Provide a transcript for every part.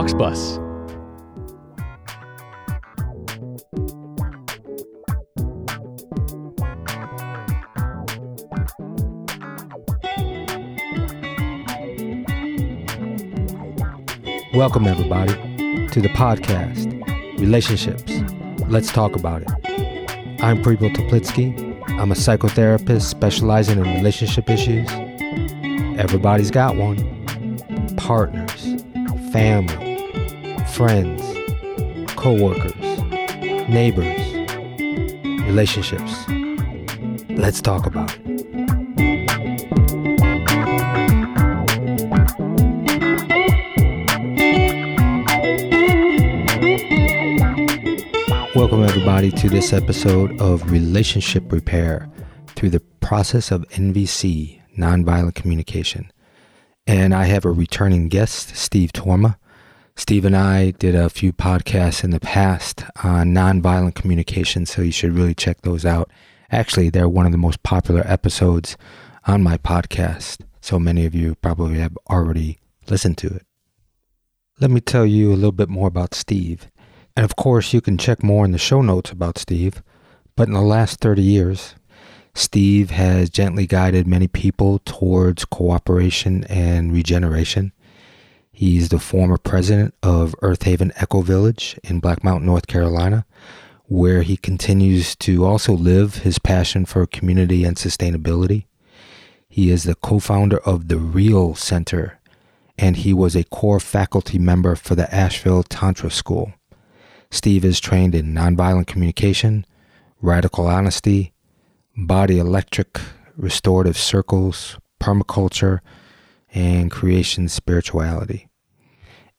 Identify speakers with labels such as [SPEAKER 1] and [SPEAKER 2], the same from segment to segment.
[SPEAKER 1] Talks Bus.
[SPEAKER 2] Welcome, everybody, to the podcast, Relationships. Let's talk about it. I'm Prepo Toplitsky. I'm a psychotherapist specializing in relationship issues. Everybody's got one partners, family, friends, co workers, neighbors, relationships. Let's talk about it. Welcome, everybody, to this episode of Relationship Repair through the process of NVC, Nonviolent Communication. And I have a returning guest, Steve Torma. Steve and I did a few podcasts in the past on nonviolent communication, so you should really check those out. Actually, they're one of the most popular episodes on my podcast, so many of you probably have already listened to it. Let me tell you a little bit more about Steve. And of course, you can check more in the show notes about Steve. But in the last 30 years, Steve has gently guided many people towards cooperation and regeneration. He's the former president of Earthaven Ecovillage in Black Mountain, North Carolina, where he continues to also live his passion for community and sustainability. He is the co founder of the Real Center, and he was a core faculty member for the Asheville Tantra School. Steve is trained in nonviolent communication, radical honesty, body electric, restorative circles, permaculture, and creation spirituality.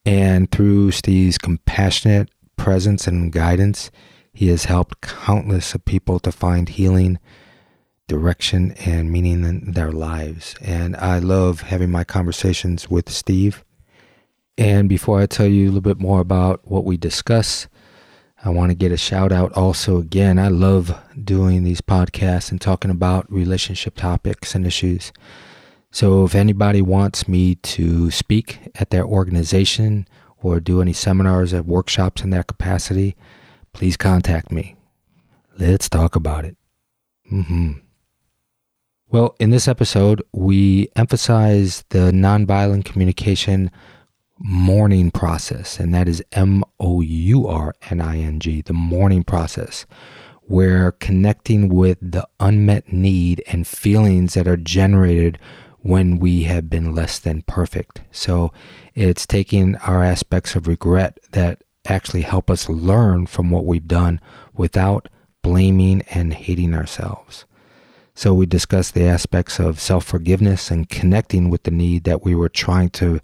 [SPEAKER 2] And through Steve's compassionate presence and guidance, he has helped countless of people to find healing, direction, and meaning in their lives. And I love having my conversations with Steve. And before I tell you a little bit more about what we discuss, I want to get a shout out also again. I love doing these podcasts and talking about relationship topics and issues. So if anybody wants me to speak at their organization or do any seminars or workshops in that capacity, please contact me. Let's talk about it. Mm-hmm. Well, in this episode, we emphasize the nonviolent communication mourning process, and that is M O U R N I N G, the mourning process, where connecting with the unmet need and feelings that are generated when we have been less than perfect. So it's taking our aspects of regret that actually help us learn from what we've done without blaming and hating ourselves. So we discuss the aspects of self forgiveness and connecting with the need that we were trying to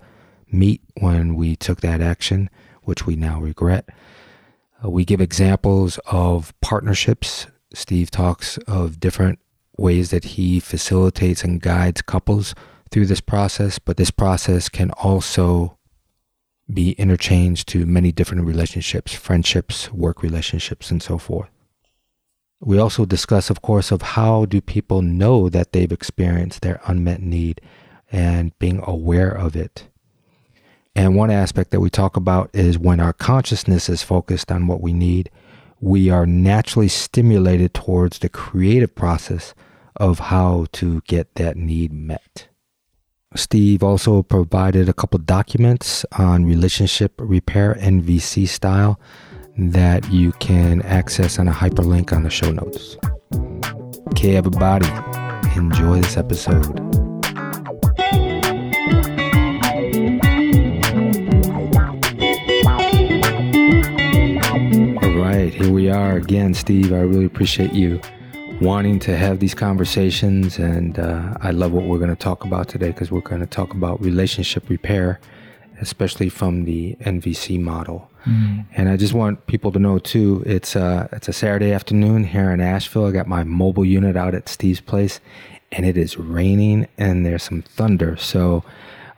[SPEAKER 2] meet when we took that action, which we now regret. Uh, we give examples of partnerships. Steve talks of different ways that he facilitates and guides couples through this process, but this process can also be interchanged to many different relationships, friendships, work relationships, and so forth. We also discuss, of course, of how do people know that they've experienced their unmet need and being aware of it. And one aspect that we talk about is when our consciousness is focused on what we need, we are naturally stimulated towards the creative process of how to get that need met. Steve also provided a couple documents on relationship repair NVC style that you can access on a hyperlink on the show notes. Okay, everybody, enjoy this episode. All right, here we are again, Steve. I really appreciate you wanting to have these conversations, and uh, I love what we're going to talk about today because we're going to talk about relationship repair, especially from the NVC model. Mm. And I just want people to know too, it's a, it's a Saturday afternoon here in Asheville. I got my mobile unit out at Steve's place, and it is raining and there's some thunder. So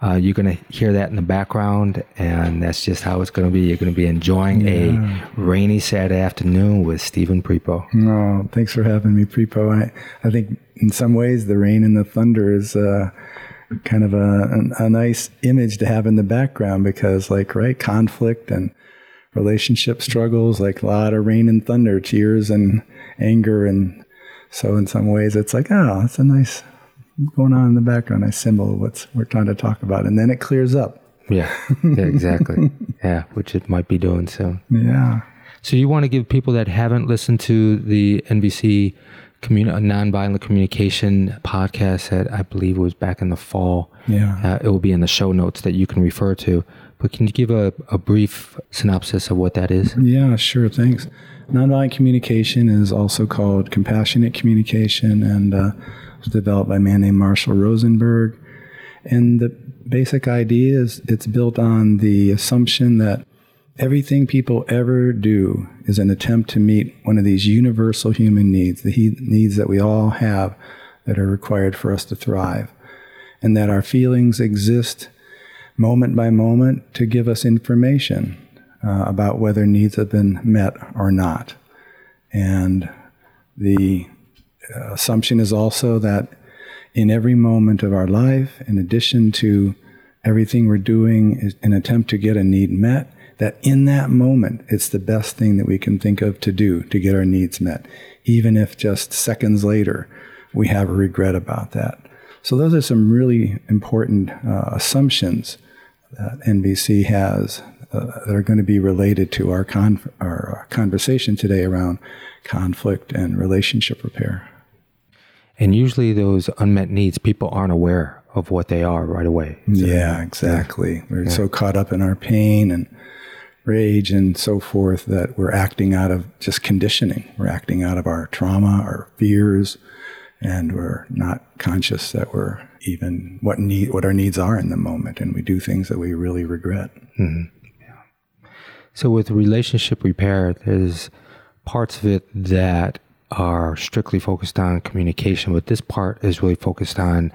[SPEAKER 2] uh, you're going to hear that in the background, and that's just how it's going to be. You're going to be enjoying yeah. a rainy Saturday afternoon with Stephen Prepo.
[SPEAKER 3] Oh, thanks for having me, Prepo. I, I think in some ways the rain and the thunder is uh,
[SPEAKER 1] kind of a, a, a nice image to have in the background because, like, right, conflict and relationship struggles, like a lot of rain and thunder, tears and anger. And so, in some ways, it's like, oh, that's a nice going on in the background, I symbol what we're trying to talk about. And then it clears up.
[SPEAKER 2] Yeah, yeah exactly. yeah, which it might be doing soon.
[SPEAKER 1] Yeah.
[SPEAKER 2] So, you want to give people that haven't listened to the NVC communi- nonviolent communication podcast that I believe was back in the fall.
[SPEAKER 1] Yeah.
[SPEAKER 2] Uh, it will be in the show notes that you can refer to. But can you give a, a brief synopsis of what that is?
[SPEAKER 1] Yeah, sure. Thanks. Nonviolent communication is also called compassionate communication and uh, was developed by a man named Marshall Rosenberg. And the basic idea is it's built on the assumption that everything people ever do is an attempt to meet one of these universal human needs, the needs that we all have that are required for us to thrive, and that our feelings exist moment by moment to give us information uh, about whether needs have been met or not. And the assumption is also that in every moment of our life, in addition to everything we're doing is an attempt to get a need met, that in that moment, it's the best thing that we can think of to do to get our needs met, even if just seconds later we have a regret about that. So, those are some really important uh, assumptions that NVC has uh, that are going to be related to our, con- our conversation today around conflict and relationship repair.
[SPEAKER 2] And usually, those unmet needs, people aren't aware of what they are right away.
[SPEAKER 1] So, yeah, exactly. Yeah. We're yeah. so caught up in our pain and rage and so forth that we're acting out of just conditioning. We're acting out of our trauma, our fears, and we're not conscious that we're even what need what our needs are in the moment, and we do things that we really regret.
[SPEAKER 2] Mm-hmm. Yeah. So with relationship repair, there's parts of it that are strictly focused on communication, but this part is really focused on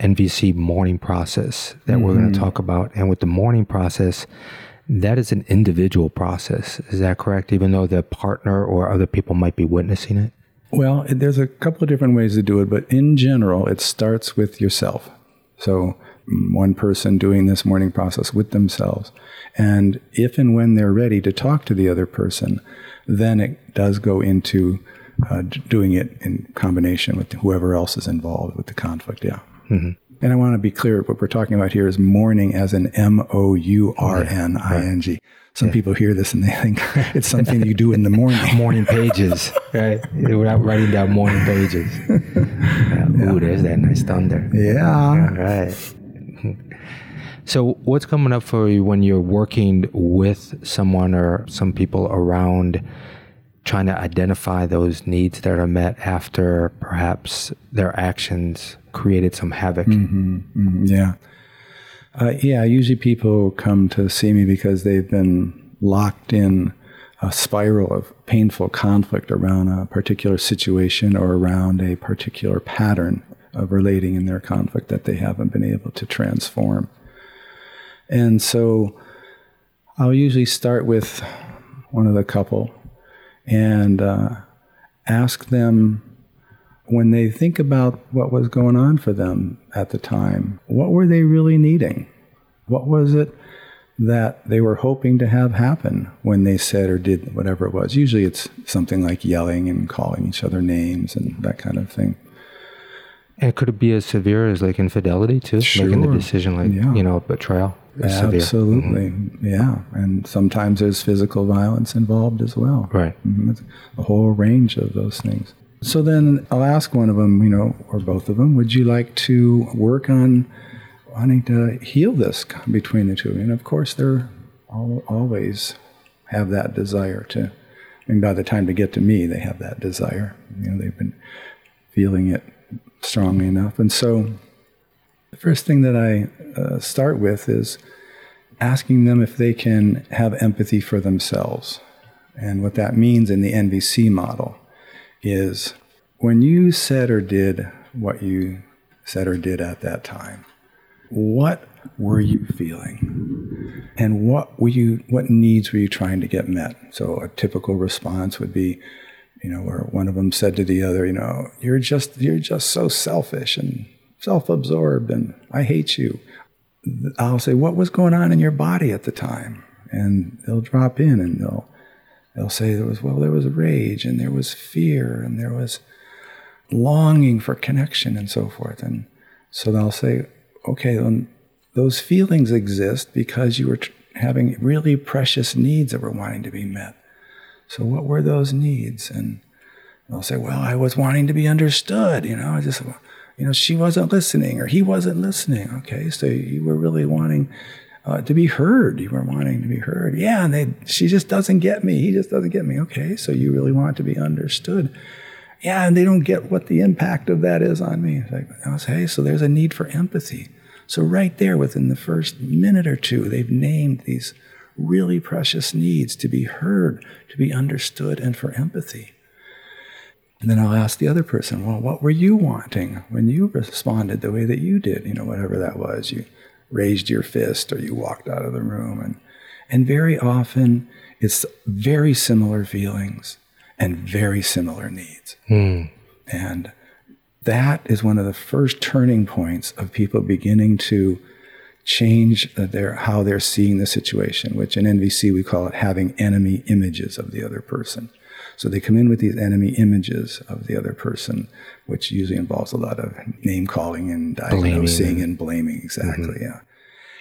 [SPEAKER 2] NVC mourning process that mm-hmm. we're going to talk about. And with the mourning process, that is an individual process. Is that correct? Even though the partner or other people might be witnessing it?
[SPEAKER 1] Well, there's a couple of different ways to do it, but in general, it starts with yourself. So, one person doing this mourning process with themselves. And if and when they're ready to talk to the other person, then it does go into uh, doing it in combination with whoever else is involved with the conflict. Yeah. Mm-hmm. And I want to be clear what we're talking about here is mourning as an M O U R N I N G. Some yeah. people hear this and they think it's something you do in the morning.
[SPEAKER 2] morning pages, right? Without writing down morning pages. Yeah. Ooh, there's that nice thunder.
[SPEAKER 1] Yeah.
[SPEAKER 2] right. So, what's coming up for you when you're working with someone or some people around trying to identify those needs that are met after perhaps their actions created some havoc?
[SPEAKER 1] Mm-hmm, mm-hmm, yeah. Uh, yeah, usually people come to see me because they've been locked in a spiral of painful conflict around a particular situation or around a particular pattern of relating in their conflict that they haven't been able to transform. And so I'll usually start with one of the couple and uh, ask them when they think about what was going on for them at the time, what were they really needing? What was it that they were hoping to have happen when they said or did whatever it was? Usually it's something like yelling and calling each other names and that kind of thing.
[SPEAKER 2] And could it be as severe as like infidelity too?
[SPEAKER 1] Sure.
[SPEAKER 2] Making the decision like, yeah. you know, betrayal?
[SPEAKER 1] Absolutely. Mm-hmm. Yeah. And sometimes there's physical violence involved as well.
[SPEAKER 2] Right.
[SPEAKER 1] Mm-hmm. A whole range of those things. So then I'll ask one of them, you know, or both of them, would you like to work on wanting to heal this between the two? And of course, they're all, always have that desire to, and by the time they get to me, they have that desire. You know, they've been feeling it strongly enough. And so the first thing that I uh, start with is asking them if they can have empathy for themselves. And what that means in the NVC model is when you said or did what you said or did at that time, what were you feeling? And what were you what needs were you trying to get met? So a typical response would be, you know, where one of them said to the other, you know, you're just you're just so selfish and self absorbed and I hate you. I'll say, What was going on in your body at the time? And they'll drop in and they'll they'll say there was well there was rage and there was fear and there was longing for connection and so forth and so they'll say okay then those feelings exist because you were having really precious needs that were wanting to be met so what were those needs and they'll say well i was wanting to be understood you know i just you know she wasn't listening or he wasn't listening okay so you were really wanting uh, to be heard. You were wanting to be heard. Yeah, and they, she just doesn't get me. He just doesn't get me. Okay, so you really want to be understood. Yeah, and they don't get what the impact of that is on me. Like, I say, hey, so there's a need for empathy. So right there, within the first minute or two, they've named these really precious needs to be heard, to be understood, and for empathy. And then I'll ask the other person, well, what were you wanting when you responded the way that you did? You know, whatever that was. You raised your fist or you walked out of the room. And, and very often it's very similar feelings and very similar needs.
[SPEAKER 2] Mm.
[SPEAKER 1] And that is one of the first turning points of people beginning to change their how they're seeing the situation, which in NVC we call it having enemy images of the other person. So they come in with these enemy images of the other person, which usually involves a lot of name calling and diagnosing blaming. and blaming. Exactly, mm-hmm. yeah.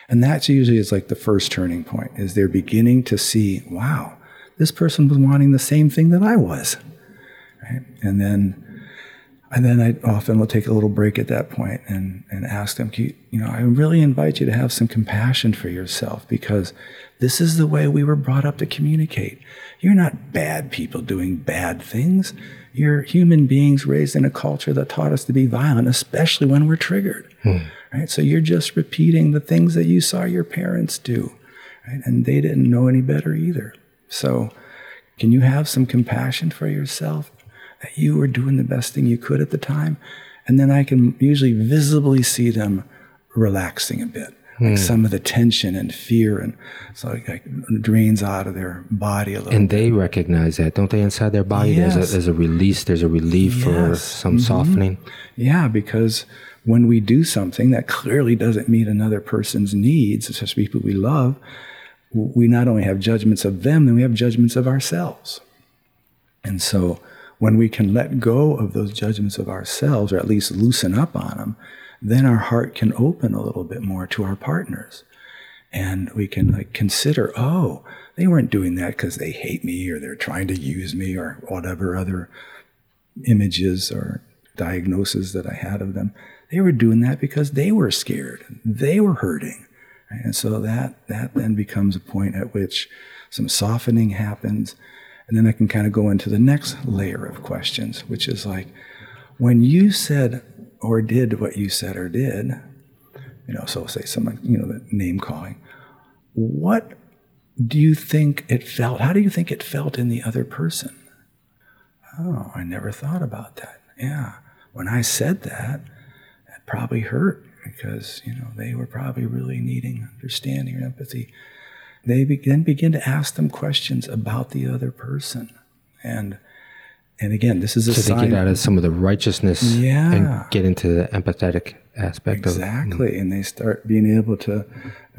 [SPEAKER 1] And that's usually is like the first turning point is they're beginning to see, wow, this person was wanting the same thing that I was. Right? And then and then I often will take a little break at that point and, and ask them, you, you know, I really invite you to have some compassion for yourself because this is the way we were brought up to communicate. You're not bad people doing bad things. You're human beings raised in a culture that taught us to be violent, especially when we're triggered. Hmm. Right? So you're just repeating the things that you saw your parents do. Right? And they didn't know any better either. So can you have some compassion for yourself? That you were doing the best thing you could at the time. And then I can usually visibly see them relaxing a bit. Like hmm. some of the tension and fear and so like, like, drains out of their body a little.
[SPEAKER 2] And they recognize that, don't they? Inside their body, yes. there's a there's a release, there's a relief yes. for some mm-hmm. softening.
[SPEAKER 1] Yeah, because when we do something that clearly doesn't meet another person's needs, especially people we love, we not only have judgments of them, then we have judgments of ourselves. And so when we can let go of those judgments of ourselves, or at least loosen up on them, then our heart can open a little bit more to our partners. And we can like consider, oh, they weren't doing that because they hate me or they're trying to use me or whatever other images or diagnoses that I had of them. They were doing that because they were scared. They were hurting. And so that that then becomes a point at which some softening happens and then I can kind of go into the next layer of questions, which is like, when you said or did what you said or did, you know, so say someone, you know, the name calling, what do you think it felt? How do you think it felt in the other person? Oh, I never thought about that. Yeah. When I said that, that probably hurt because, you know, they were probably really needing understanding or empathy they then begin to ask them questions about the other person. And and again, this is a
[SPEAKER 2] so
[SPEAKER 1] sign.
[SPEAKER 2] they get out of some of the righteousness yeah. and get into the empathetic aspect
[SPEAKER 1] exactly. of it. and they start being able to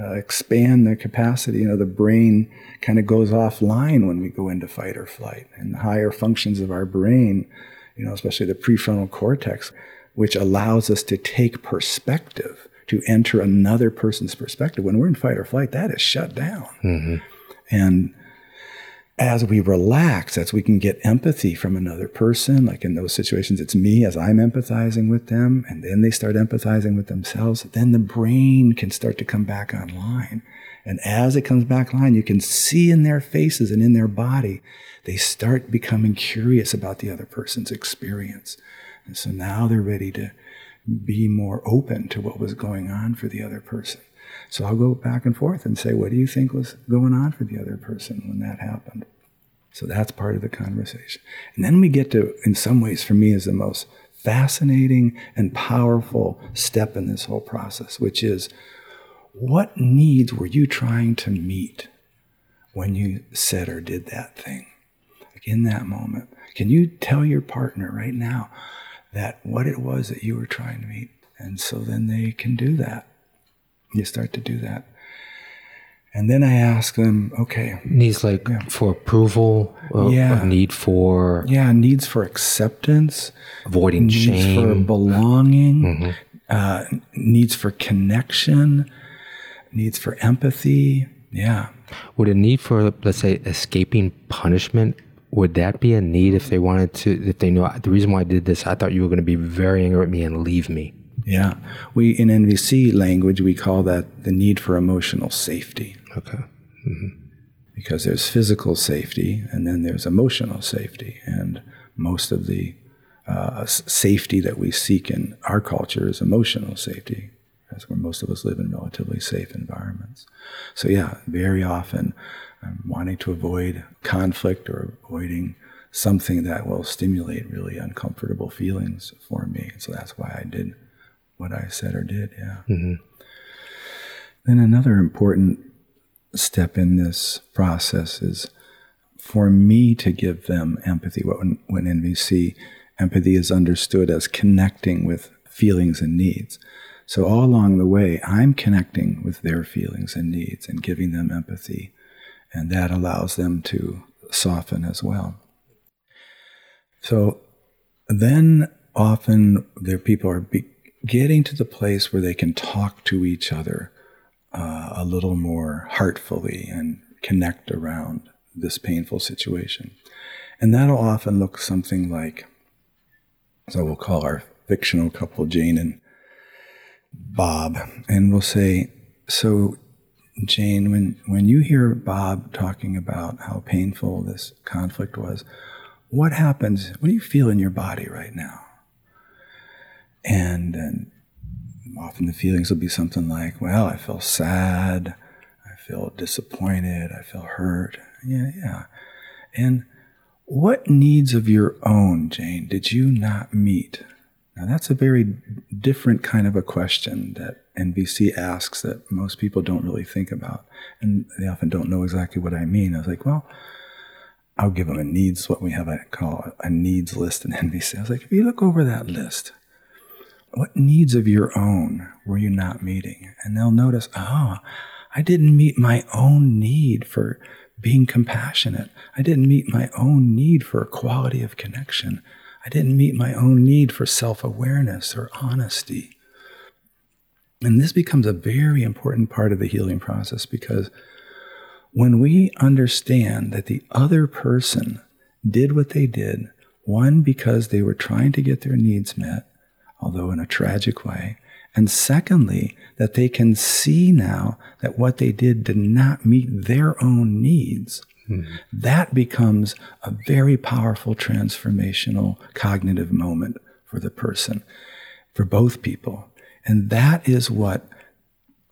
[SPEAKER 1] uh, expand their capacity. You know, the brain kind of goes offline when we go into fight or flight, and the higher functions of our brain, you know, especially the prefrontal cortex, which allows us to take perspective to enter another person's perspective. When we're in fight or flight, that is shut down. Mm-hmm. And as we relax, as we can get empathy from another person, like in those situations, it's me as I'm empathizing with them, and then they start empathizing with themselves, then the brain can start to come back online. And as it comes back online, you can see in their faces and in their body, they start becoming curious about the other person's experience. And so now they're ready to be more open to what was going on for the other person. So I'll go back and forth and say, what do you think was going on for the other person when that happened? So that's part of the conversation. And then we get to, in some ways, for me, is the most fascinating and powerful step in this whole process, which is what needs were you trying to meet when you said or did that thing? Like in that moment. Can you tell your partner right now, that what it was that you were trying to meet. And so then they can do that. You start to do that. And then I ask them, okay.
[SPEAKER 2] Needs like yeah. for approval, uh, yeah. need for.
[SPEAKER 1] Yeah, needs for acceptance,
[SPEAKER 2] avoiding
[SPEAKER 1] needs
[SPEAKER 2] shame,
[SPEAKER 1] for belonging, mm-hmm. uh, needs for connection, needs for empathy. Yeah.
[SPEAKER 2] Would a need for, let's say, escaping punishment would that be a need if they wanted to if they know the reason why i did this i thought you were going to be very angry at me and leave me.
[SPEAKER 1] Yeah. We in nvc language we call that the need for emotional safety.
[SPEAKER 2] Okay. Mm-hmm.
[SPEAKER 1] because there's physical safety and then there's emotional safety. And most of the uh, safety that we seek in our culture is emotional safety. That's where most of us live in relatively safe environments. So yeah very often wanting to avoid conflict or avoiding something that will stimulate really uncomfortable feelings for me. So that's why I did what I said or did. Yeah. Mm-hmm. Then another important step in this process is for me to give them empathy. When, when NVC, empathy is understood as connecting with feelings and needs. So all along the way, I'm connecting with their feelings and needs and giving them empathy and that allows them to soften as well. So then often their people are be- getting to the place where they can talk to each other uh, a little more heartfully and connect around this painful situation. And that'll often look something like, so we'll call our fictional couple Jane and Bob, and we'll say, So Jane, when, when you hear Bob talking about how painful this conflict was, what happens? What do you feel in your body right now? And, and often the feelings will be something like, well, I feel sad, I feel disappointed, I feel hurt. Yeah, yeah. And what needs of your own, Jane, did you not meet? Now, that's a very different kind of a question that NVC asks that most people don't really think about. And they often don't know exactly what I mean. I was like, well, I'll give them a needs, what we have a call a needs list in NVC. I was like, if you look over that list, what needs of your own were you not meeting? And they'll notice, oh, I didn't meet my own need for being compassionate. I didn't meet my own need for a quality of connection. I didn't meet my own need for self awareness or honesty. And this becomes a very important part of the healing process because when we understand that the other person did what they did, one, because they were trying to get their needs met, although in a tragic way, and secondly, that they can see now that what they did did not meet their own needs, mm-hmm. that becomes a very powerful transformational cognitive moment for the person, for both people. And that is what,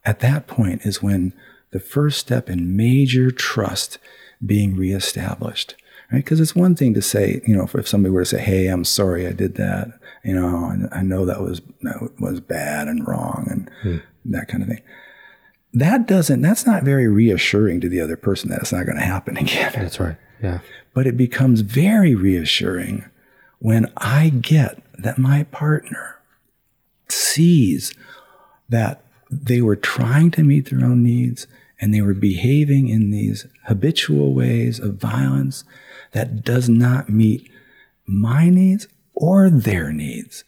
[SPEAKER 1] at that point, is when the first step in major trust being reestablished. Right? Because it's one thing to say, you know, if somebody were to say, "Hey, I'm sorry, I did that," you know, I know that was that was bad and wrong and hmm. that kind of thing. That doesn't. That's not very reassuring to the other person that it's not going to happen again.
[SPEAKER 2] That's right. Yeah.
[SPEAKER 1] But it becomes very reassuring when I get that my partner sees that they were trying to meet their own needs and they were behaving in these habitual ways of violence that does not meet my needs or their needs.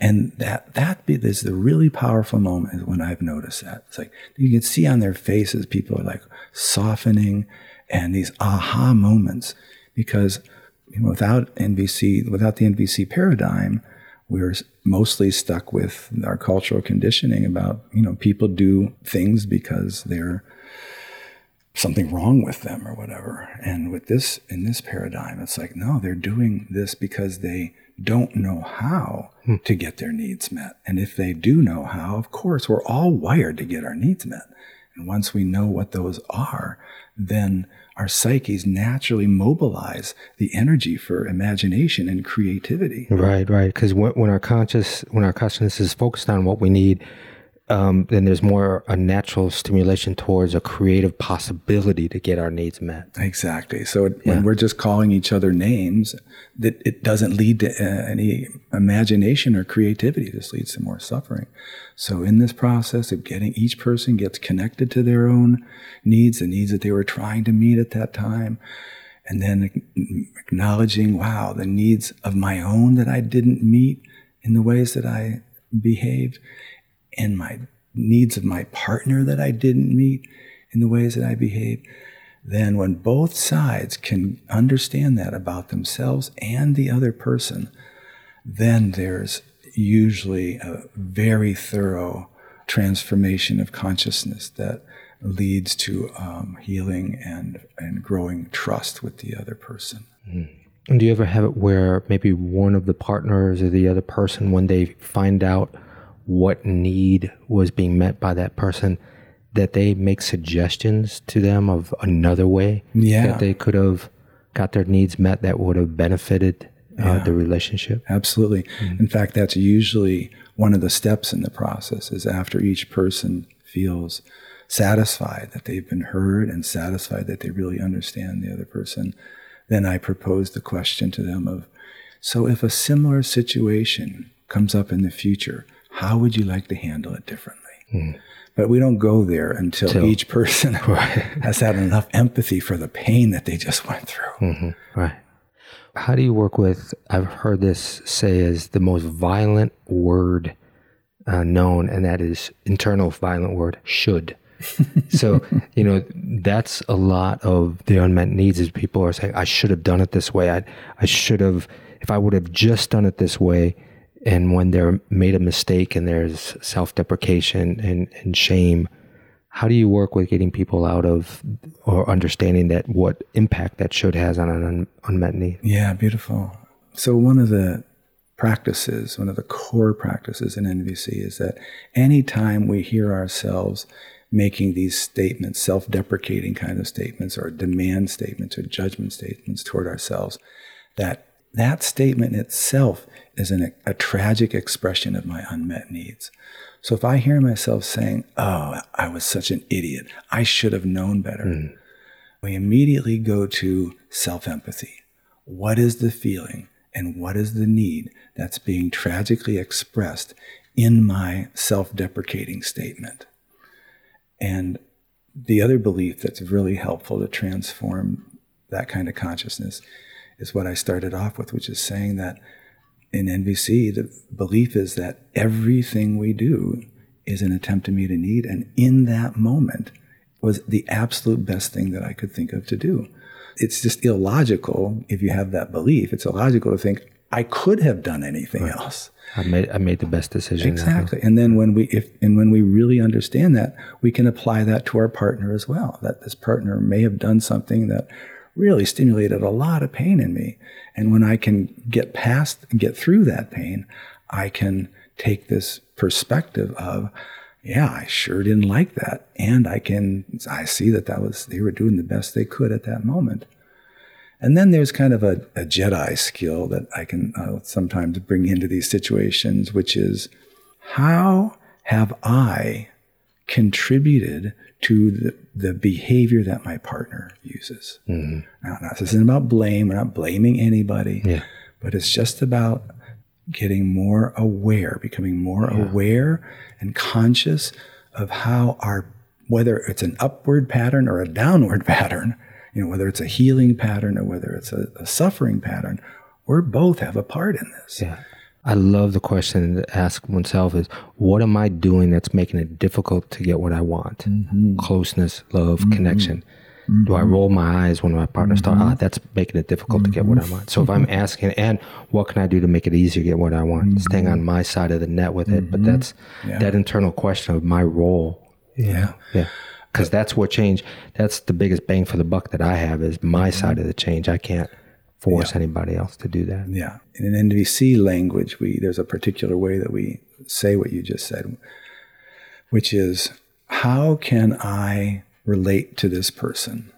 [SPEAKER 1] And that that is the really powerful moment is when I've noticed that. It's like you can see on their faces, people are like softening and these aha moments because you know, without NVC, without the NVC paradigm, we're mostly stuck with our cultural conditioning about you know people do things because they're something wrong with them or whatever. And with this in this paradigm it's like no they're doing this because they don't know how hmm. to get their needs met. And if they do know how of course we're all wired to get our needs met. And once we know what those are then our psyches naturally mobilize the energy for imagination and creativity.
[SPEAKER 2] Right, right. Because when, when our conscious, when our consciousness is focused on what we need, um, then there's more a natural stimulation towards a creative possibility to get our needs met.
[SPEAKER 1] Exactly. So it, yeah. when we're just calling each other names, that it doesn't lead to uh, any imagination or creativity. This leads to more suffering. So in this process of getting each person gets connected to their own needs, the needs that they were trying to meet at that time, and then acknowledging, wow, the needs of my own that I didn't meet in the ways that I behaved and my needs of my partner that I didn't meet in the ways that I behave, then when both sides can understand that about themselves and the other person, then there's usually a very thorough transformation of consciousness that leads to um, healing and, and growing trust with the other person.
[SPEAKER 2] Mm. And do you ever have it where maybe one of the partners or the other person, when they find out what need was being met by that person that they make suggestions to them of another way
[SPEAKER 1] yeah.
[SPEAKER 2] that they could have got their needs met that would have benefited uh, yeah. the relationship
[SPEAKER 1] absolutely mm-hmm. in fact that's usually one of the steps in the process is after each person feels satisfied that they've been heard and satisfied that they really understand the other person then i propose the question to them of so if a similar situation comes up in the future how would you like to handle it differently? Mm. But we don't go there until Till, each person right. has had enough empathy for the pain that they just went through.
[SPEAKER 2] Mm-hmm. Right. How do you work with? I've heard this say is the most violent word uh, known, and that is internal violent word should. so you know that's a lot of the unmet needs is people are saying i should have done it this way i i should have if i would have just done it this way and when they're made a mistake and there's self-deprecation and, and shame how do you work with getting people out of or understanding that what impact that should has on an un, unmet need?
[SPEAKER 1] Yeah beautiful. So one of the practices one of the core practices in nvc is that anytime we hear ourselves making these statements self-deprecating kind of statements or demand statements or judgment statements toward ourselves that that statement itself is an, a tragic expression of my unmet needs. So if I hear myself saying, Oh, I was such an idiot, I should have known better, mm. we immediately go to self empathy. What is the feeling and what is the need that's being tragically expressed in my self deprecating statement? And the other belief that's really helpful to transform that kind of consciousness is what I started off with, which is saying that in NVC, the belief is that everything we do is an attempt to meet a need. And in that moment was the absolute best thing that I could think of to do. It's just illogical if you have that belief. It's illogical to think, I could have done anything right. else.
[SPEAKER 2] I made I made the best decision.
[SPEAKER 1] Exactly. And then when we if and when we really understand that, we can apply that to our partner as well. That this partner may have done something that really stimulated a lot of pain in me. And when I can get past and get through that pain, I can take this perspective of, yeah, I sure didn't like that. And I can, I see that that was, they were doing the best they could at that moment. And then there's kind of a, a Jedi skill that I can uh, sometimes bring into these situations, which is how have I contributed to the, the behavior that my partner uses. Mm-hmm. Now, this isn't about blame. We're not blaming anybody,
[SPEAKER 2] yeah.
[SPEAKER 1] but it's just about getting more aware, becoming more yeah. aware and conscious of how our, whether it's an upward pattern or a downward pattern, you know, whether it's a healing pattern or whether it's a, a suffering pattern, we both have a part in this.
[SPEAKER 2] Yeah. I love the question to ask oneself is what am I doing that's making it difficult to get what I want? Mm-hmm. Closeness, love, mm-hmm. connection. Mm-hmm. Do I roll my eyes when my partner starts? Ah, that's making it difficult to get what I want. So if I'm asking, and what can I do to make it easier to get what I want? Staying on my side of the net with it. But that's yeah. that internal question of my role.
[SPEAKER 1] Yeah.
[SPEAKER 2] Yeah. Because that's what change, that's the biggest bang for the buck that I have is my side of the change. I can't force yeah. anybody else to do that.
[SPEAKER 1] Yeah. In an NVC language, we there's a particular way that we say what you just said, which is how can I relate to this person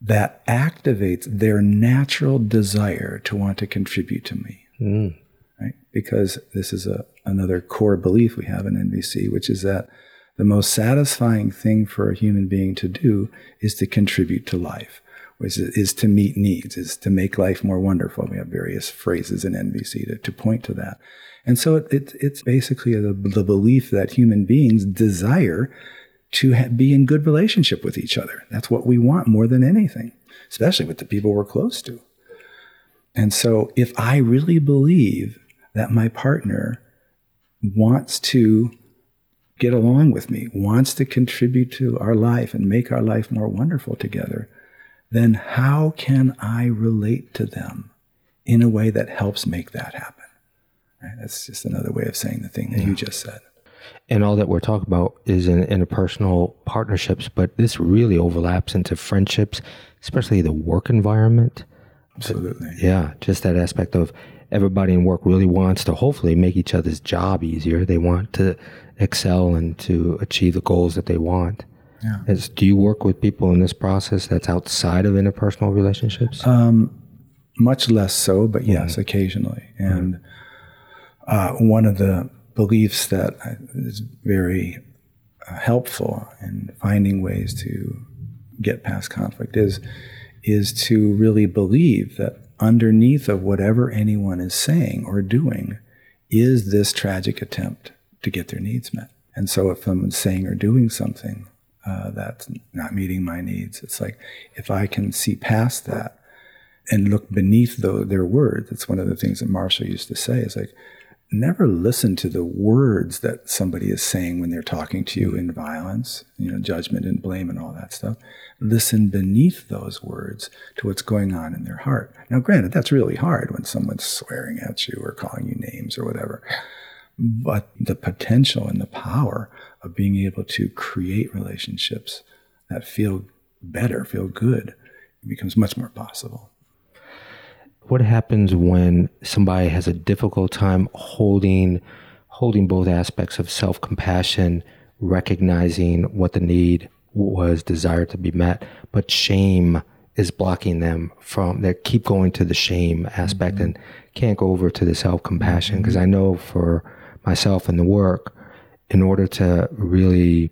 [SPEAKER 1] that activates their natural desire to want to contribute to me? Mm. Right? Because this is a another core belief we have in NVC, which is that the most satisfying thing for a human being to do is to contribute to life, which is, to meet needs, is to make life more wonderful. We have various phrases in NVC to, to point to that. And so it, it, it's basically the, the, belief that human beings desire to ha- be in good relationship with each other. That's what we want more than anything, especially with the people we're close to. And so if I really believe that my partner wants to get along with me, wants to contribute to our life and make our life more wonderful together, then how can I relate to them in a way that helps make that happen? Right? That's just another way of saying the thing that yeah. you just said.
[SPEAKER 2] And all that we're talking about is in interpersonal partnerships, but this really overlaps into friendships, especially the work environment.
[SPEAKER 1] Absolutely.
[SPEAKER 2] Yeah, just that aspect of everybody in work really wants to hopefully make each other's job easier. They want to excel and to achieve the goals that they want. Yeah. Is, do you work with people in this process that's outside of interpersonal relationships? Um,
[SPEAKER 1] much less so, but yes, mm-hmm. occasionally. And uh, one of the beliefs that is very uh, helpful in finding ways to get past conflict is is to really believe that underneath of whatever anyone is saying or doing is this tragic attempt to get their needs met. And so if someone's saying or doing something uh, that's not meeting my needs, it's like if I can see past that and look beneath the, their words, it's one of the things that Marshall used to say is like, never listen to the words that somebody is saying when they're talking to you in violence, you know, judgment and blame and all that stuff. Listen beneath those words to what's going on in their heart. Now, granted, that's really hard when someone's swearing at you or calling you names or whatever. But the potential and the power of being able to create relationships that feel better, feel good, becomes much more possible.
[SPEAKER 2] What happens when somebody has a difficult time holding holding both aspects of self-compassion, recognizing what the need was desired to be met, but shame is blocking them from they keep going to the shame aspect mm-hmm. and can't go over to the self-compassion because mm-hmm. I know for myself and the work in order to really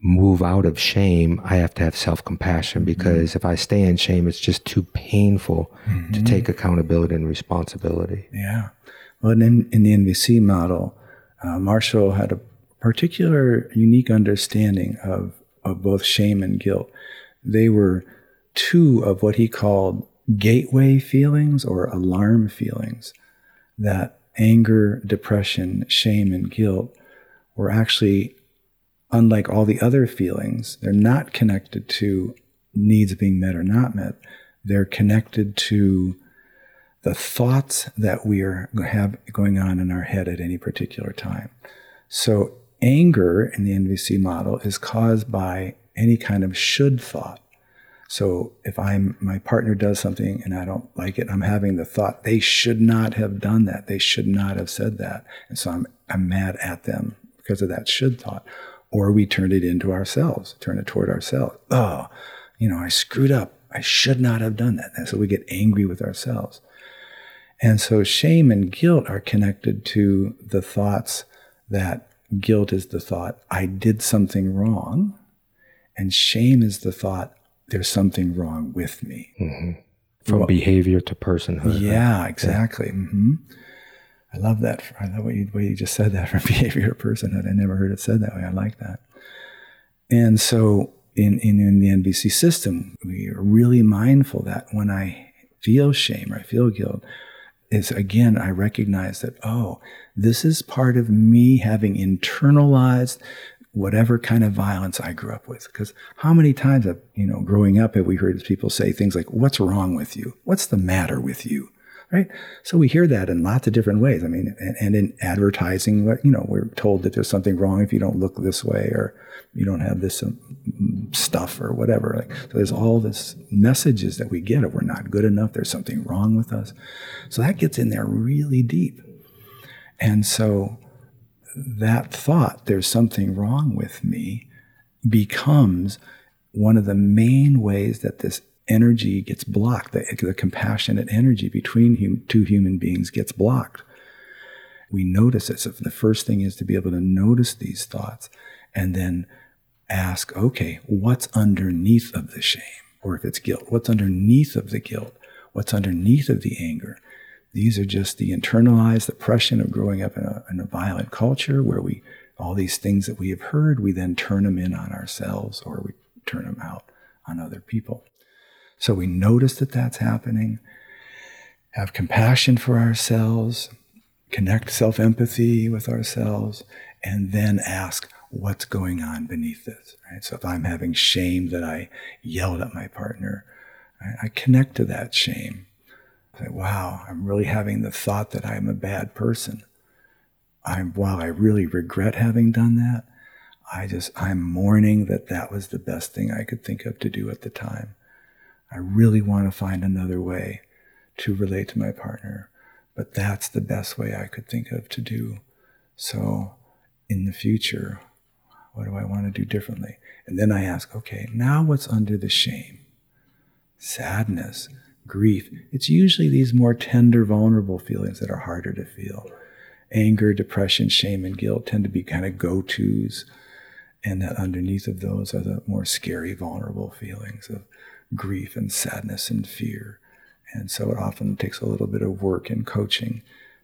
[SPEAKER 2] move out of shame, I have to have self compassion mm-hmm. because mm-hmm. if I stay in shame, it's just too painful mm-hmm. to take accountability and responsibility.
[SPEAKER 1] Yeah. Well, in, in the NVC model, uh, Marshall had a particular unique understanding of, of both shame and guilt. They were two of what he called gateway feelings or alarm feelings that anger, depression, shame, and guilt were actually unlike all the other feelings, they're not connected to needs being met or not met. They're connected to the thoughts that we are have going on in our head at any particular time. So anger in the NVC model is caused by any kind of should thought. So if I'm my partner does something and I don't like it, I'm having the thought they should not have done that. They should not have said that. And so I'm I'm mad at them because of that should thought or we turn it into ourselves, turn it toward ourselves. Oh, you know, I screwed up. I should not have done that. And so we get angry with ourselves. And so shame and guilt are connected to the thoughts that guilt is the thought, I did something wrong. And shame is the thought, there's something wrong with me.
[SPEAKER 2] Mm-hmm. From well, behavior to personhood.
[SPEAKER 1] Yeah, right? exactly. Yeah. Mm-hmm. I love that. I love what you, way you just said that from behavior to personhood. I never heard it said that way. I like that. And so in, in, in the NVC system, we are really mindful that when I feel shame or I feel guilt, is again, I recognize that, oh, this is part of me having internalized whatever kind of violence I grew up with. Because how many times, have, you know, growing up, have we heard people say things like, what's wrong with you? What's the matter with you? Right? So we hear that in lots of different ways. I mean, and, and, in advertising, you know, we're told that there's something wrong if you don't look this way or you don't have this um, stuff or whatever. Like, so there's all this messages that we get of we're not good enough. There's something wrong with us. So that gets in there really deep. And so that thought, there's something wrong with me, becomes one of the main ways that this energy gets blocked. The, the compassionate energy between hum, two human beings gets blocked. we notice it. So the first thing is to be able to notice these thoughts and then ask, okay, what's underneath of the shame? Or if it's guilt, what's underneath of the guilt? What's underneath of the anger? These are just the internalized oppression of growing up in a, in a violent culture where we, all these things that we have heard, we then turn them in on ourselves or we turn them out on other people. So we notice that that's happening, have compassion for ourselves, connect self empathy with ourselves, and then ask, what's going on beneath this? Right? So if I'm having shame that I yelled at my partner, right, I connect to that shame. I say, wow, I'm really having the thought that I'm a bad person. I'm, while I really regret having done that, I just, I'm mourning that that was the best thing I could think of to do at the time. I really want to find another way to relate to my partner, but that's the best way I could think of to do. So in the future, what do I want to do differently? And then I ask, okay, now what's under the shame? Sadness, grief. It's usually these more tender, vulnerable feelings that are harder to feel. Anger, depression, shame, and guilt tend to be kind of go tos and that underneath of those are the more scary, vulnerable feelings of grief and sadness and fear. And so it often takes a little bit of work and coaching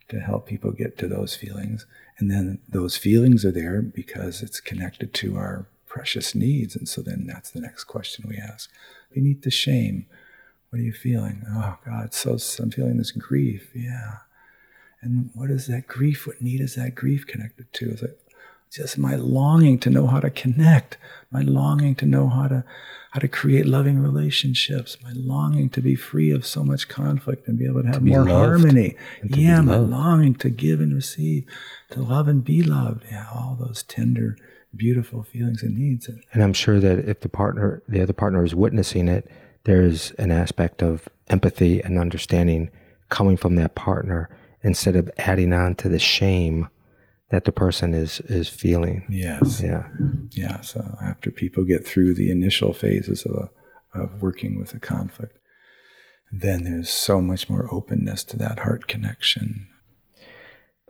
[SPEAKER 1] to help people get to those feelings. And then those feelings are there because it's connected to our precious needs. And so then that's the next question we ask. Beneath the shame, what are you feeling? Oh God, so I'm feeling this grief. Yeah. And what is that grief? What need is that grief connected to? Just my longing to know how to connect, my longing to know how to how to create loving relationships, my longing to be free of so much conflict and be able to have to more harmony. Yeah, my longing to give and receive, to love and be loved. Yeah, all those tender, beautiful feelings and needs.
[SPEAKER 2] And I'm sure that if the partner, the other partner is witnessing it, there's an aspect of empathy and understanding coming from that partner instead of adding on to the shame that the person is is feeling.
[SPEAKER 1] Yes.
[SPEAKER 2] Yeah.
[SPEAKER 1] Yeah. So after people get through the initial phases of a, of working with a conflict, then there's so much more openness to that heart connection.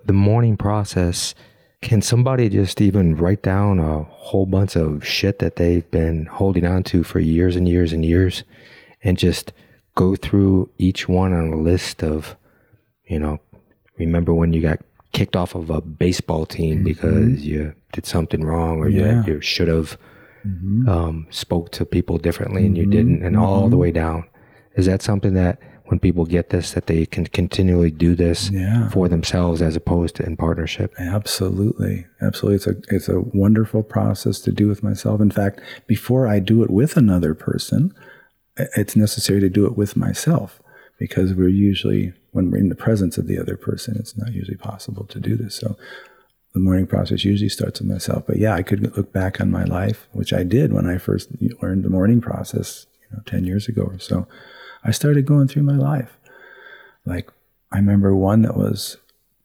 [SPEAKER 2] The mourning process. Can somebody just even write down a whole bunch of shit that they've been holding on to for years and years and years and just go through each one on a list of, you know, remember when you got kicked off of a baseball team mm-hmm. because you did something wrong or yeah. you, you should have mm-hmm. um, spoke to people differently and you mm-hmm. didn't and all the mm-hmm. way down is that something that when people get this that they can continually do this yeah. for themselves as opposed to in partnership
[SPEAKER 1] absolutely absolutely it's a it's a wonderful process to do with myself in fact before i do it with another person it's necessary to do it with myself because we're usually when we're in the presence of the other person, it's not usually possible to do this. So the mourning process usually starts with myself. But yeah, I could look back on my life, which I did when I first learned the mourning process, you know, 10 years ago or so. I started going through my life. Like, I remember one that was,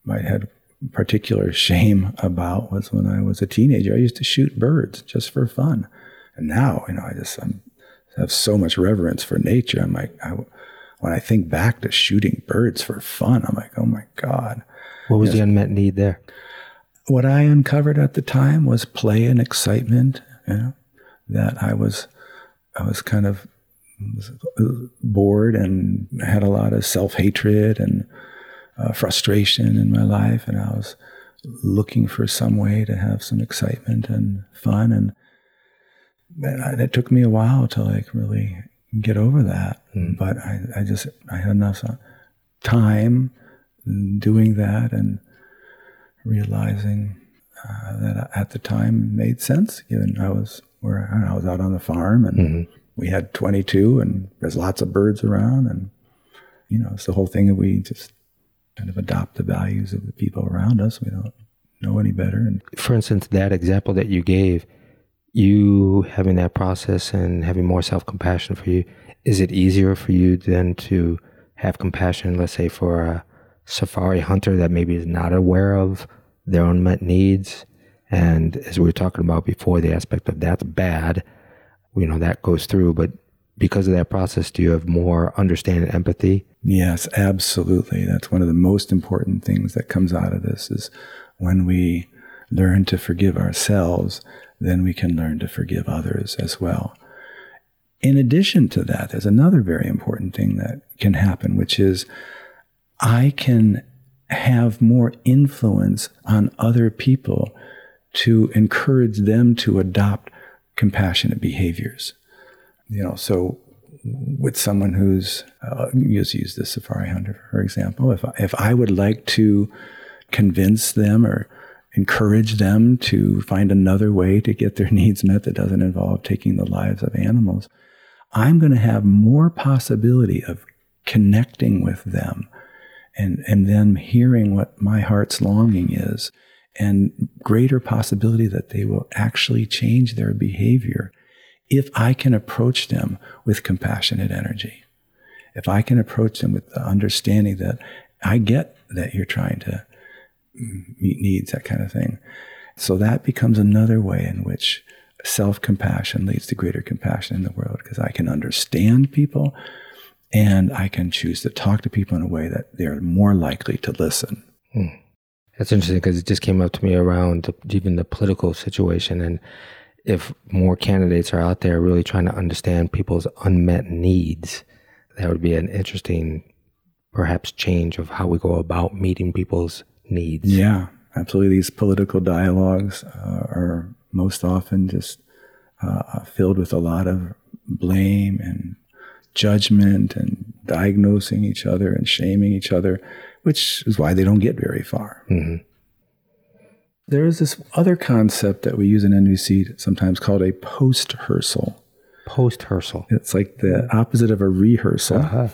[SPEAKER 1] I had particular shame about was when I was a teenager. I used to shoot birds just for fun. And now, you know, I just I'm, have so much reverence for nature. I'm like, I, when I think back to shooting birds for fun, I'm like, oh my God.
[SPEAKER 2] What was yes. the unmet need there?
[SPEAKER 1] What I uncovered at the time was play and excitement, you know, that I was, I was kind of bored and had a lot of self hatred and uh, frustration in my life. And I was looking for some way to have some excitement and fun. And, and it took me a while to like really get over that. Mm. But I, I just I had enough time doing that and realizing uh, that at the time made sense. Given I was where I, know, I was out on the farm and mm-hmm. we had 22 and there's lots of birds around and you know it's the whole thing that we just kind of adopt the values of the people around us. We don't know any better. And
[SPEAKER 2] for instance, that example that you gave you having that process and having more self compassion for you, is it easier for you then to have compassion, let's say, for a safari hunter that maybe is not aware of their unmet needs? And as we were talking about before, the aspect of that's bad, you know, that goes through. But because of that process, do you have more understanding and empathy?
[SPEAKER 1] Yes, absolutely. That's one of the most important things that comes out of this is when we learn to forgive ourselves, then we can learn to forgive others as well. In addition to that, there's another very important thing that can happen, which is I can have more influence on other people to encourage them to adopt compassionate behaviors. You know, so with someone who's, uh, use, use the safari hunter, for example, if, if I would like to convince them or encourage them to find another way to get their needs met that doesn't involve taking the lives of animals, I'm going to have more possibility of connecting with them and, and then hearing what my heart's longing is and greater possibility that they will actually change their behavior if I can approach them with compassionate energy. If I can approach them with the understanding that I get that you're trying to meet needs, that kind of thing. So that becomes another way in which self compassion leads to greater compassion in the world because I can understand people and I can choose to talk to people in a way that they're more likely to listen.
[SPEAKER 2] Hmm. That's interesting because it just came up to me around the, even the political situation. And if more candidates are out there really trying to understand people's unmet needs, that would be an interesting, perhaps, change of how we go about meeting people's needs.
[SPEAKER 1] Yeah, absolutely. These political dialogues uh, are most often just uh, filled with a lot of blame and judgment and diagnosing each other and shaming each other, which is why they don't get very far. Mm-hmm. There is this other concept that we use in NVC sometimes called a post rehearsal.
[SPEAKER 2] Post rehearsal.
[SPEAKER 1] It's like the opposite of a rehearsal. Uh-huh.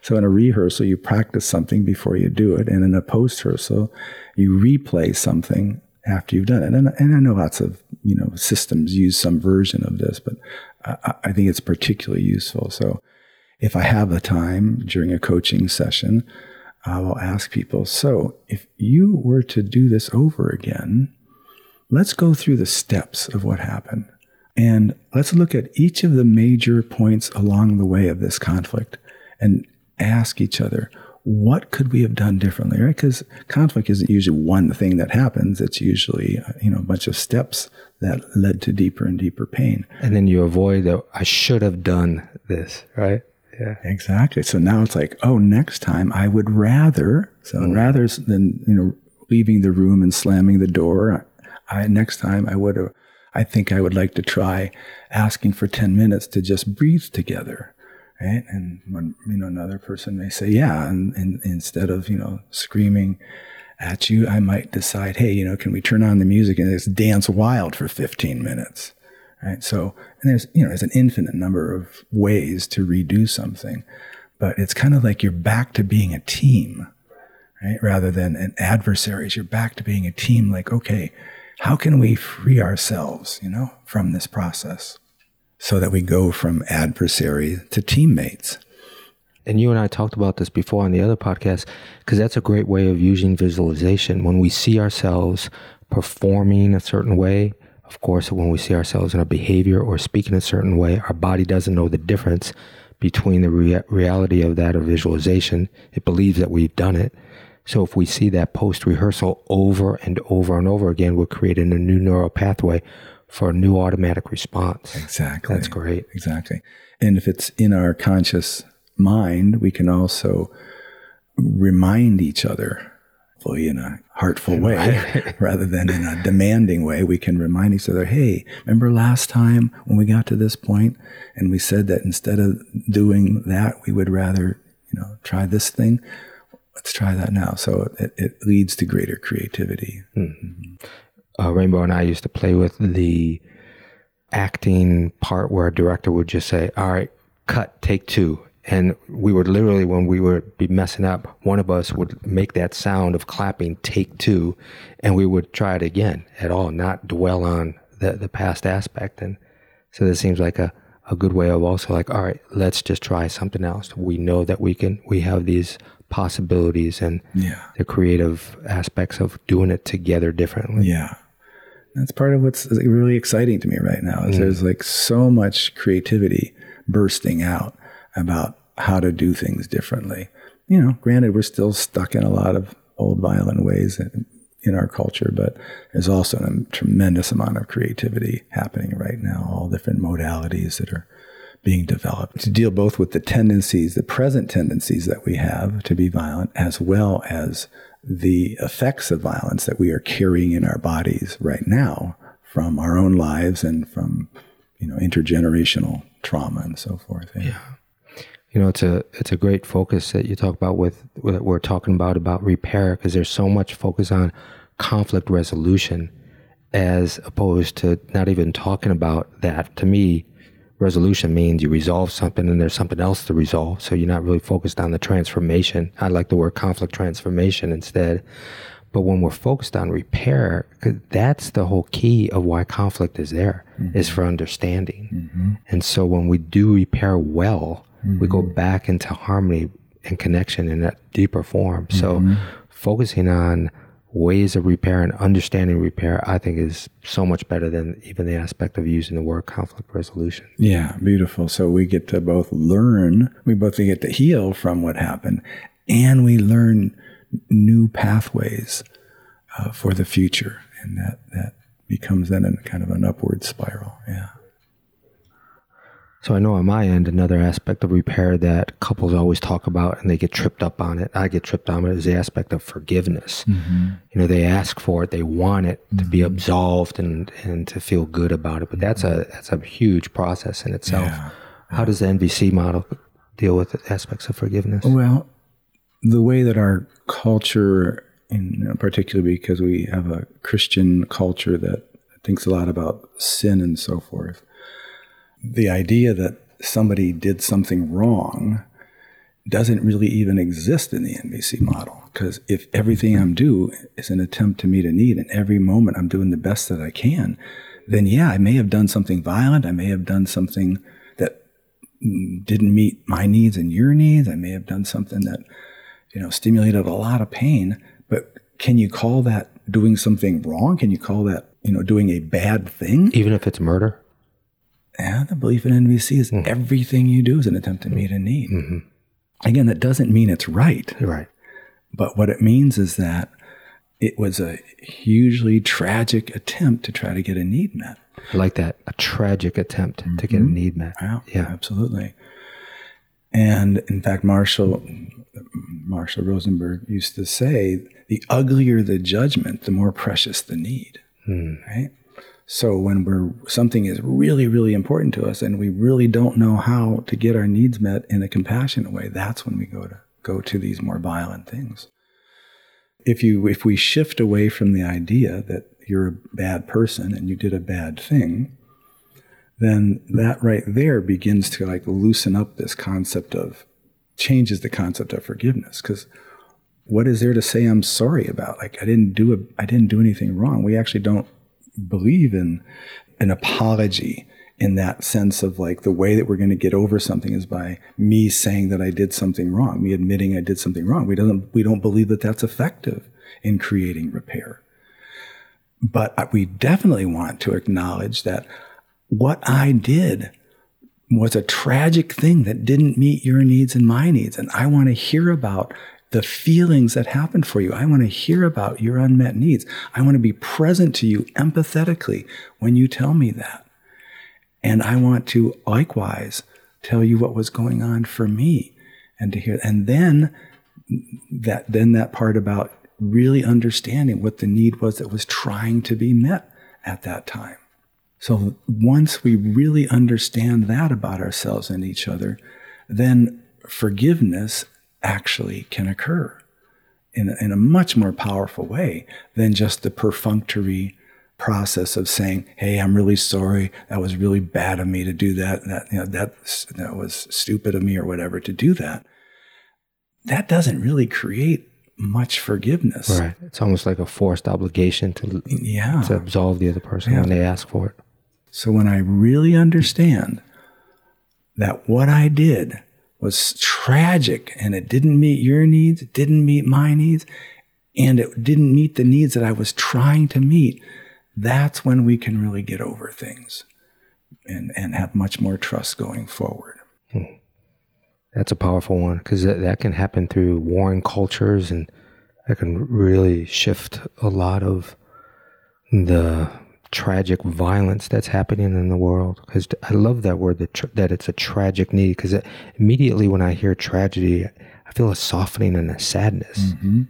[SPEAKER 1] So in a rehearsal, you practice something before you do it, and in a post rehearsal, you replay something after you've done it. And, and I know lots of you know systems use some version of this, but I, I think it's particularly useful. So if I have the time during a coaching session, I will ask people. So if you were to do this over again, let's go through the steps of what happened. And let's look at each of the major points along the way of this conflict and ask each other, what could we have done differently, right? Because conflict isn't usually one thing that happens. It's usually, you know, a bunch of steps that led to deeper and deeper pain.
[SPEAKER 2] And then you avoid the, I should have done this, right?
[SPEAKER 1] Yeah. Exactly. So now it's like, oh, next time I would rather, so mm. rather than, you know, leaving the room and slamming the door, I, next time I would have, I think I would like to try asking for 10 minutes to just breathe together right? And when, you know, another person may say, yeah, and, and instead of, you know, screaming at you, I might decide, hey, you know, can we turn on the music and just dance wild for 15 minutes? Right. So, and there's, you know, there's an infinite number of ways to redo something, but it's kind of like you're back to being a team, right? Rather than an adversaries, you're back to being a team. Like, okay, how can we free ourselves, you know, from this process? So that we go from adversary to teammates.
[SPEAKER 2] And you and I talked about this before on the other podcast because that's a great way of using visualization. When we see ourselves performing a certain way, of course, when we see ourselves in a behavior or speaking a certain way, our body doesn't know the difference between the rea- reality of that or visualization. It believes that we've done it. So if we see that post rehearsal over and over and over again, we're creating a new neural pathway for a new automatic response.
[SPEAKER 1] Exactly.
[SPEAKER 2] That's great.
[SPEAKER 1] Exactly. And if it's in our conscious mind, we can also remind each other in a heartful way rather than in a demanding way. We can remind each other, hey, remember last time when we got to this point and we said that instead of doing that, we would rather, you know, try this thing. Let's try that now. So it, it leads to greater creativity. Mm-hmm
[SPEAKER 2] uh, Rainbow and I used to play with the acting part where a director would just say, "All right, cut, take two. And we would literally, when we would be messing up, one of us would make that sound of clapping, take two, and we would try it again at all, not dwell on the, the past aspect. And so this seems like a, a good way of also like, all right, let's just try something else. We know that we can, we have these possibilities and
[SPEAKER 1] yeah.
[SPEAKER 2] the creative aspects of doing it together differently.
[SPEAKER 1] Yeah. That's part of what's really exciting to me right now. Is mm. there's like so much creativity bursting out about how to do things differently. You know, granted, we're still stuck in a lot of old violent ways in, in our culture, but there's also a tremendous amount of creativity happening right now, all different modalities that are being developed to deal both with the tendencies, the present tendencies that we have to be violent, as well as the effects of violence that we are carrying in our bodies right now from our own lives and from you know intergenerational trauma and so forth.
[SPEAKER 2] Yeah. yeah. You know, it's a it's a great focus that you talk about with what we're talking about about repair because there's so much focus on conflict resolution as opposed to not even talking about that. To me, resolution means you resolve something and there's something else to resolve. So you're not really focused on the transformation. I like the word conflict transformation instead. But when we're focused on repair, that's the whole key of why conflict is there, mm-hmm. is for understanding. Mm-hmm. And so when we do repair well, mm-hmm. we go mm-hmm. back into harmony and connection in that deeper form. So mm-hmm. focusing on ways of repair and understanding repair, I think is so much better than even the aspect of using the word conflict resolution.
[SPEAKER 1] Yeah, beautiful. So we get to both learn, we both get to heal from what happened, and we learn new pathways uh, for the future. And that, that becomes then a kind of an upward spiral. Yeah.
[SPEAKER 2] So I know on my end, another aspect of repair that couples always talk about and they get tripped up on it. I get tripped on it is the aspect of forgiveness. Mm-hmm. You know, they ask for it, they want it mm-hmm. to be mm-hmm. absolved and, and to feel good about it. But that's a that's a huge process in itself. Yeah. How does the NVC model deal with the aspects of forgiveness?
[SPEAKER 1] Well, the way that our culture, in particular because we have a Christian culture that thinks a lot about sin and so forth, the idea that somebody did something wrong doesn't really even exist in the NVC model. Because if everything I'm doing is an attempt to meet a need, and every moment I'm doing the best that I can, then yeah, I may have done something violent. I may have done something that didn't meet my needs and your needs. I may have done something that, you know, stimulated a lot of pain. But can you call that doing something wrong? Can you call that, you know, doing a bad thing?
[SPEAKER 2] Even if it's murder?
[SPEAKER 1] And the belief in NVC is mm. everything you do is an attempt to meet a need. Mm-hmm. Again, that doesn't mean it's right.
[SPEAKER 2] Right.
[SPEAKER 1] But what it means is that it was a hugely tragic attempt to try to get a need met.
[SPEAKER 2] I like that. A tragic attempt mm-hmm. to get a mm-hmm. need met.
[SPEAKER 1] Yeah, yeah, absolutely. And in fact, Marshall Marshall Rosenberg used to say, "The uglier the judgment, the more precious the need." Mm. Right. So when we're something is really, really important to us and we really don't know how to get our needs met in a compassionate way, that's when we go to go to these more violent things. If you if we shift away from the idea that you're a bad person and you did a bad thing, then that right there begins to like loosen up this concept of changes the concept of forgiveness because what is there to say I'm sorry about? Like I didn't do a I didn't do anything wrong. We actually don't believe in an apology in that sense of like the way that we're going to get over something is by me saying that I did something wrong, me admitting I did something wrong. We don't we don't believe that that's effective in creating repair. But we definitely want to acknowledge that what I did was a tragic thing that didn't meet your needs and my needs. And I want to hear about the feelings that happen for you. I want to hear about your unmet needs. I want to be present to you empathetically when you tell me that. And I want to likewise tell you what was going on for me and to hear and then that then that part about really understanding what the need was that was trying to be met at that time. So once we really understand that about ourselves and each other, then forgiveness actually can occur in a, in a much more powerful way than just the perfunctory process of saying, "Hey, I'm really sorry. That was really bad of me to do that. That you know that that was stupid of me or whatever to do that." That doesn't really create much forgiveness.
[SPEAKER 2] Right. It's almost like a forced obligation to yeah. to absolve the other person yeah. when they ask for it.
[SPEAKER 1] So when I really understand that what I did was tragic and it didn't meet your needs, it didn't meet my needs, and it didn't meet the needs that I was trying to meet, that's when we can really get over things and, and have much more trust going forward. Hmm.
[SPEAKER 2] That's a powerful one because that, that can happen through warring cultures and that can really shift a lot of the tragic violence that's happening in the world. Because I love that word that, that it's a tragic need because immediately when I hear tragedy, I feel a softening and a sadness.
[SPEAKER 1] Mm-hmm.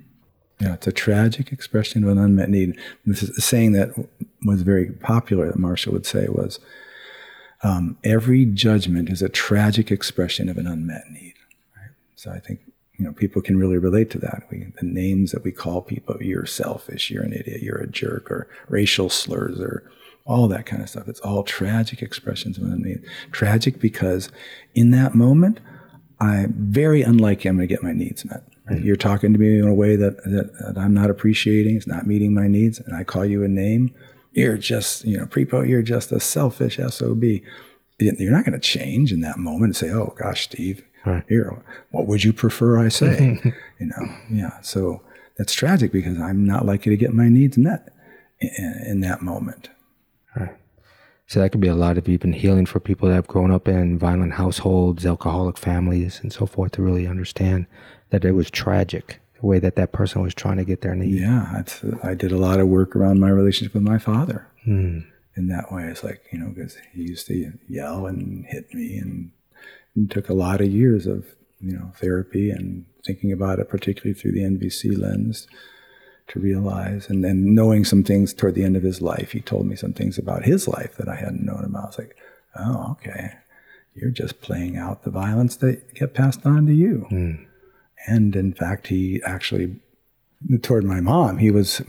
[SPEAKER 1] Yeah, it's a tragic expression of an unmet need. This is a saying that was very popular that Marshall would say was, um, every judgment is a tragic expression of an unmet need. Right? So I think you know people can really relate to that. We, the names that we call people, you're selfish, you're an idiot, you're a jerk, or racial slurs, or all that kind of stuff. It's all tragic expressions of an need. Tragic because in that moment, I'm very unlikely I'm going to get my needs met. Right? You're talking to me in a way that, that, that I'm not appreciating. It's not meeting my needs, and I call you a name you're just, you know, Prepo, you're just a selfish SOB. You're not going to change in that moment and say, oh, gosh, Steve, right. here, what would you prefer I say? you know, yeah. So that's tragic because I'm not likely to get my needs met in, in that moment.
[SPEAKER 2] Right. So that could be a lot of even healing for people that have grown up in violent households, alcoholic families, and so forth to really understand that it was tragic the way that that person was trying to get their needs.
[SPEAKER 1] Yeah, I did a lot of work around my relationship with my father. Mm. In that way, it's like you know because he used to yell and hit me, and it took a lot of years of you know therapy and thinking about it, particularly through the NVC lens, to realize. And then knowing some things toward the end of his life, he told me some things about his life that I hadn't known about. I was like, oh, okay, you're just playing out the violence that get passed on to you. Mm and in fact, he actually toward my mom, he was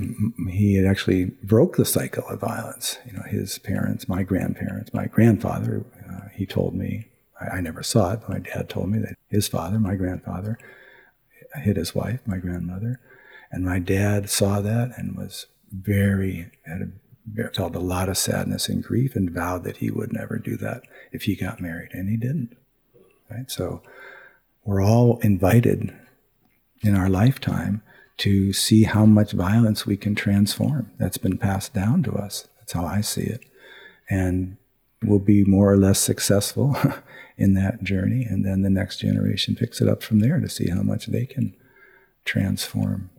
[SPEAKER 1] he had actually broke the cycle of violence. You know, his parents, my grandparents, my grandfather. Uh, he told me I, I, never saw it, but my dad told me that his father, my grandfather, hit his wife, my grandmother, and my dad saw that and was very had a, felt a lot of sadness and grief and vowed that he would never do that if he got married, and he didn't. Right, so we're all invited in our lifetime to see how much violence we can transform that's been passed down to us. That's how I see it. And we'll be more or less successful in that journey. And then the next generation picks it up from there to see how much they can transform.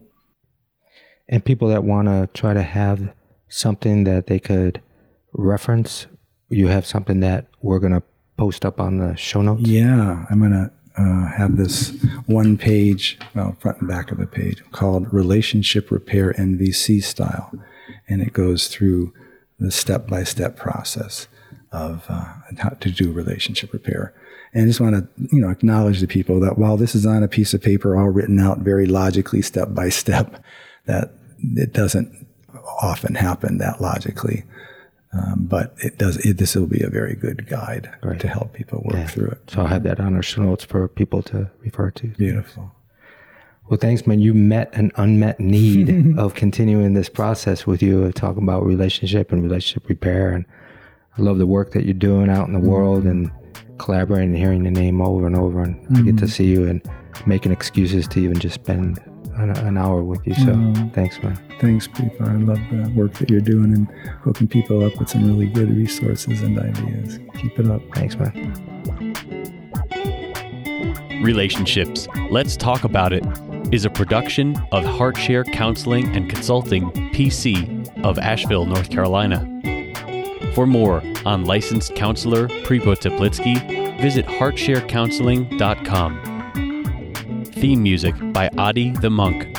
[SPEAKER 2] And people that want to try to have something that they could reference, you have something that we're going to post up on the show notes?
[SPEAKER 1] Yeah, I'm going to uh, have this one page, well, front and back of the page, called Relationship Repair NVC Style. And it goes through the step by step process of uh, how to do relationship repair. And I just want to, you know, acknowledge the people that while this is on a piece of paper, all written out very logically, step by step, that it doesn't often happen that logically. Um, but it does. It, this will be a very good guide to help people work yeah. through it.
[SPEAKER 2] So I'll have that on our show notes for people to refer to.
[SPEAKER 1] Beautiful.
[SPEAKER 2] Well, thanks, man. You met an unmet need of continuing this process with you, talking about relationship and relationship repair. And I love the work that you're doing out in the mm-hmm. world and collaborating and hearing the name over and over. And mm-hmm. I get to mm-hmm. see you and making excuses to even just spend an, an hour with you. So mm. thanks, man.
[SPEAKER 1] Thanks, people. I love the work that you're doing and hooking people up with some really good resources and ideas. Keep it up.
[SPEAKER 2] Thanks, man.
[SPEAKER 3] Relationships. Let's talk about it. Is a production of HeartShare Counseling and Consulting, PC, of Asheville, North Carolina. For more on licensed counselor Prepo Teplitsky, visit heartsharecounseling.com. Theme music by Adi the Monk.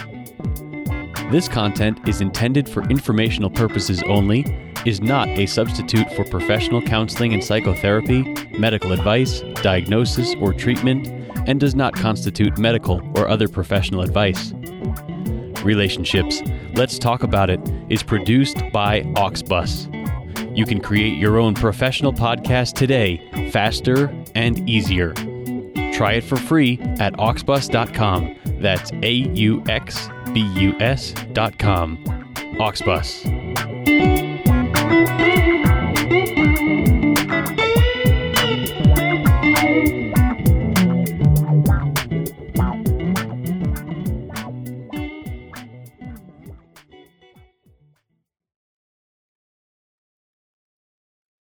[SPEAKER 3] This content is intended for informational purposes only, is not a substitute for professional counseling and psychotherapy, medical advice, diagnosis, or treatment, and does not constitute medical or other professional advice. Relationships, Let's Talk About It, is produced by Auxbus. You can create your own professional podcast today, faster and easier. Try it for free at auxbus.com. That's A U X B U S.com. Auxbus.